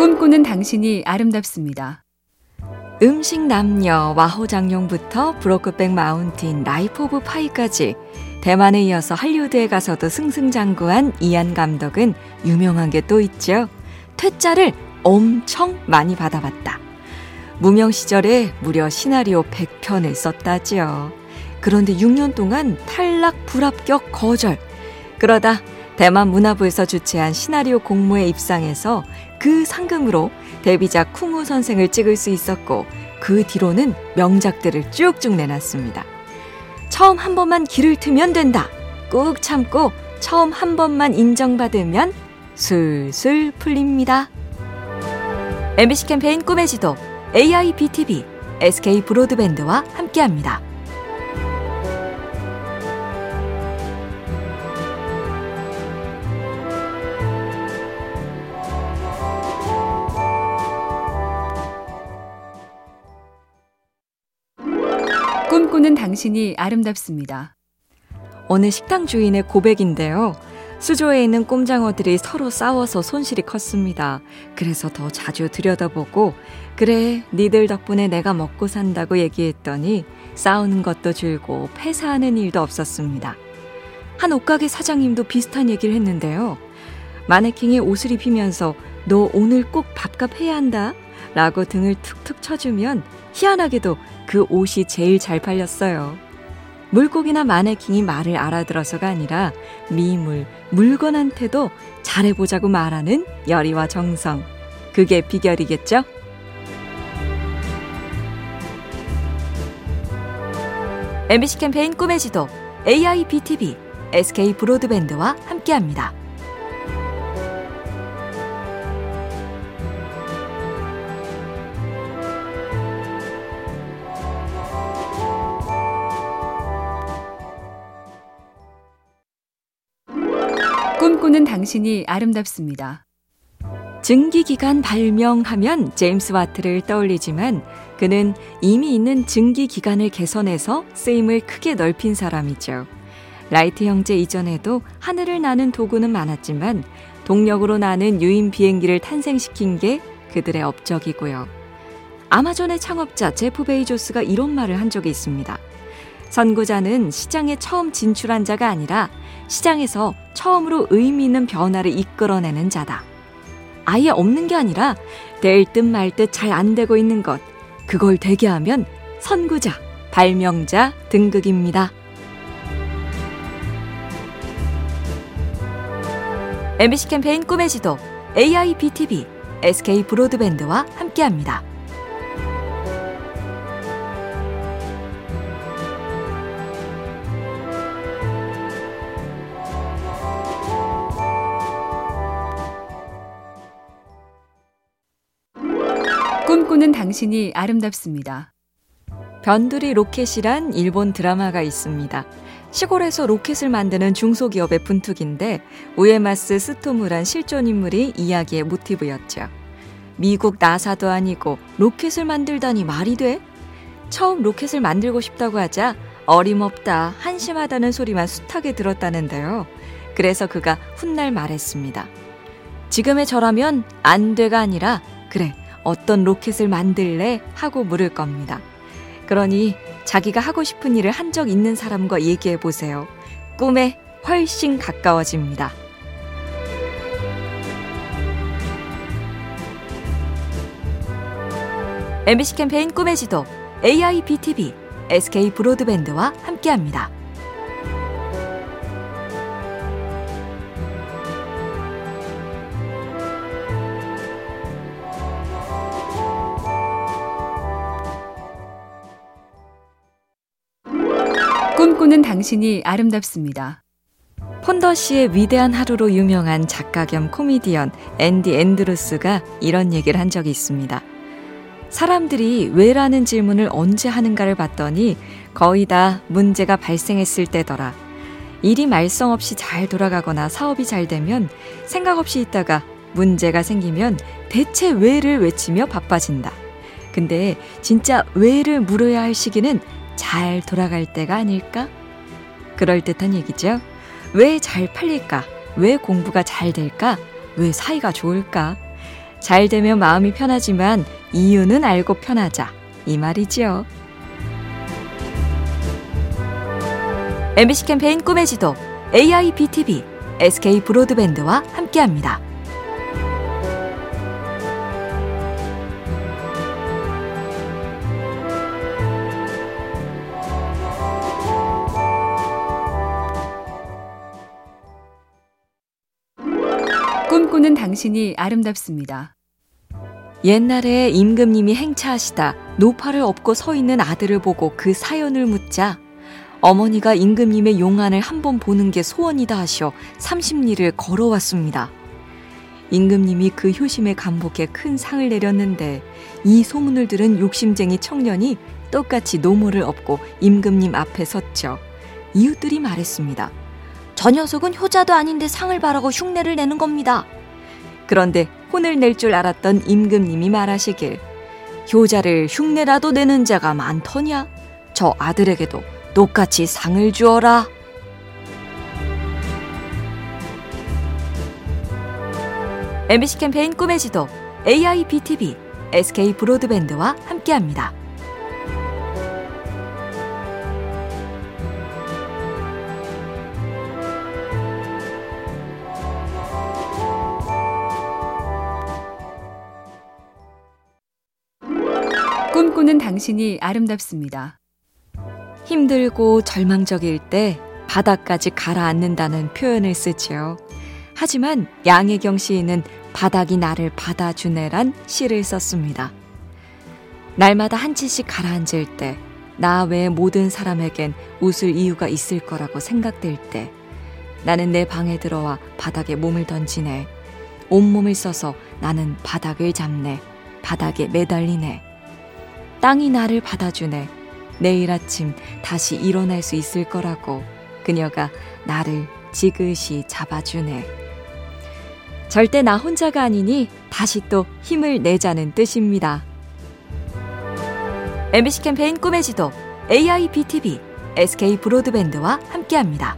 꿈꾸는 당신이 아름답습니다. 음식 남녀, 와호장룡부터 브로크백 마운틴, 라이프 오브 파이까지 대만에 이어서 할리우드에 가서도 승승장구한 이안 감독은 유명한 게 또 있죠. 퇴짜를 엄청 많이 받아봤다. 무명 시절에 무려 시나리오 100편을 썼다지요. 그런데 6년 동안 탈락, 불합격, 거절. 그러다 대만 문화부에서 주최한 시나리오 공모에 입상해서 그 상금으로 데뷔작 쿵우 선생을 찍을 수 있었고 그 뒤로는 명작들을 쭉쭉 내놨습니다. 처음 한 번만 길을 트면 된다. 꾹 참고 처음 한 번만 인정받으면 술술 풀립니다. MBC 캠페인 꿈의 지도 AIBTV SK 브로드밴드와 함께합니다. 꿈꾸는 당신이 아름답습니다. 어느 식당 주인의 고백인데요. 수조에 있는 꼼장어들이 서로 싸워서 손실이 컸습니다. 그래서 더 자주 들여다보고 그래 니들 덕분에 내가 먹고 산다고 얘기했더니 싸우는 것도 줄고 폐사하는 일도 없었습니다. 한 옷가게 사장님도 비슷한 얘기를 했는데요. 마네킹이 옷을 입히면서 너 오늘 꼭 밥값 해야 한다 라고 등을 툭툭 쳐주면 희한하게도 그 옷이 제일 잘 팔렸어요. 물고기나 마네킹이 말을 알아들어서가 아니라 미물, 물건한테도 잘해보자고 말하는 열의와 정성. 그게 비결이겠죠? MBC 캠페인 꿈의 지도 AIBTV SK 브로드밴드와 함께합니다. 꿈꾸는 당신이 아름답습니다. 증기기관 발명하면 제임스 와트를 떠올리지만 그는 이미 있는 증기기관을 개선해서 쓰임을 크게 넓힌 사람이죠. 라이트 형제 이전에도 하늘을 나는 도구는 많았지만 동력으로 나는 유인 비행기를 탄생시킨 게 그들의 업적이고요. 아마존의 창업자 제프 베이조스가 이런 말을 한 적이 있습니다. 선구자는 시장에 처음 진출한 자가 아니라 시장에서 처음으로 의미 있는 변화를 이끌어내는 자다. 아예 없는 게 아니라 될 듯 말 듯 잘 안 되고 있는 것. 그걸 되게 하면 선구자, 발명자 등극입니다. MBC 캠페인 꿈의 지도 AIBTV SK 브로드밴드와 함께합니다. 꿈꾸는 당신이 아름답습니다. 변두리 로켓이란 일본 드라마가 있습니다. 시골에서 로켓을 만드는 중소기업의 분투기인데 우에마쓰 쓰토무란 실존 인물이 이야기의 모티브였죠. 미국 나사도 아니고 로켓을 만들다니 말이 돼? 처음 로켓을 만들고 싶다고 하자 어림없다, 한심하다는 소리만 숱하게 들었다는데요. 그래서 그가 훗날 말했습니다. 지금의 저라면 안 돼가 아니라 그래 어떤 로켓을 만들래 하고 물을 겁니다. 그러니 자기가 하고 싶은 일을 한 적 있는 사람과 얘기해 보세요. 꿈에 훨씬 가까워집니다. MBC 캠페인 꿈의 지도 AIBTV SK 브로드밴드와 함께합니다. 꿈꾸는 당신이 아름답습니다. 폰더시의 위대한 하루로 유명한 작가 겸 코미디언 앤디 앤드루스가 이런 얘기를 한 적이 있습니다. 사람들이 왜라는 질문을 언제 하는가를 봤더니 거의 다 문제가 발생했을 때더라. 일이 말썽 없이 잘 돌아가거나 사업이 잘 되면 생각 없이 있다가 문제가 생기면 대체 왜를 외치며 바빠진다. 근데 진짜 왜를 물어야 할 시기는 잘 돌아갈 때가 아닐까? 그럴듯한 얘기죠. 왜 잘 팔릴까? 왜 공부가 잘 될까? 왜 사이가 좋을까? 잘 되면 마음이 편하지만 이유는 알고 편하자. 이 말이지요. MBC 캠페인 꿈의 지도 AIBTV SK 브로드밴드와 함께합니다. 당신이 아름답습니다. 옛날에 임금님이 행차하시다 노파를 업고 서 있는 아들을 보고 그 사연을 묻자 어머니가 임금님의 용안을 한번 보는 게 소원이다 하셔 30리를 걸어왔습니다. 임금님이 그 효심의 감복에 큰 상을 내렸는데 이 소문을 들은 욕심쟁이 청년이 똑같이 노모를 업고 임금님 앞에 섰죠. 이웃들이 말했습니다. 저 녀석은 효자도 아닌데 상을 바라고 흉내를 내는 겁니다. 그런데 혼을 낼 줄 알았던 임금님이 말하시길 효자를 흉내라도 내는 자가 많더냐? 저 아들에게도 똑같이 상을 주어라. MBC 캠페인 꿈의 지도 AIBTV SK 브로드밴드와 함께합니다. 꿈꾸는 당신이 아름답습니다. 힘들고 절망적일 때 바닥까지 가라앉는다는 표현을 쓰지요. 하지만 양혜경 시인은 바닥이 나를 받아주네란 시를 썼습니다. 날마다 한 치씩 가라앉을 때, 나 외의 모든 사람에겐 웃을 이유가 있을 거라고 생각될 때, 나는 내 방에 들어와 바닥에 몸을 던지네. 온몸을 써서 나는 바닥을 잡네. 바닥에 매달리네. 땅이 나를 받아주네. 내일 아침 다시 일어날 수 있을 거라고 그녀가 나를 지그시 잡아주네. 절대 나 혼자가 아니니 다시 또 힘을 내자는 뜻입니다. MBC 캠페인 꿈의 지도 AIBTV SK 브로드밴드와 함께합니다.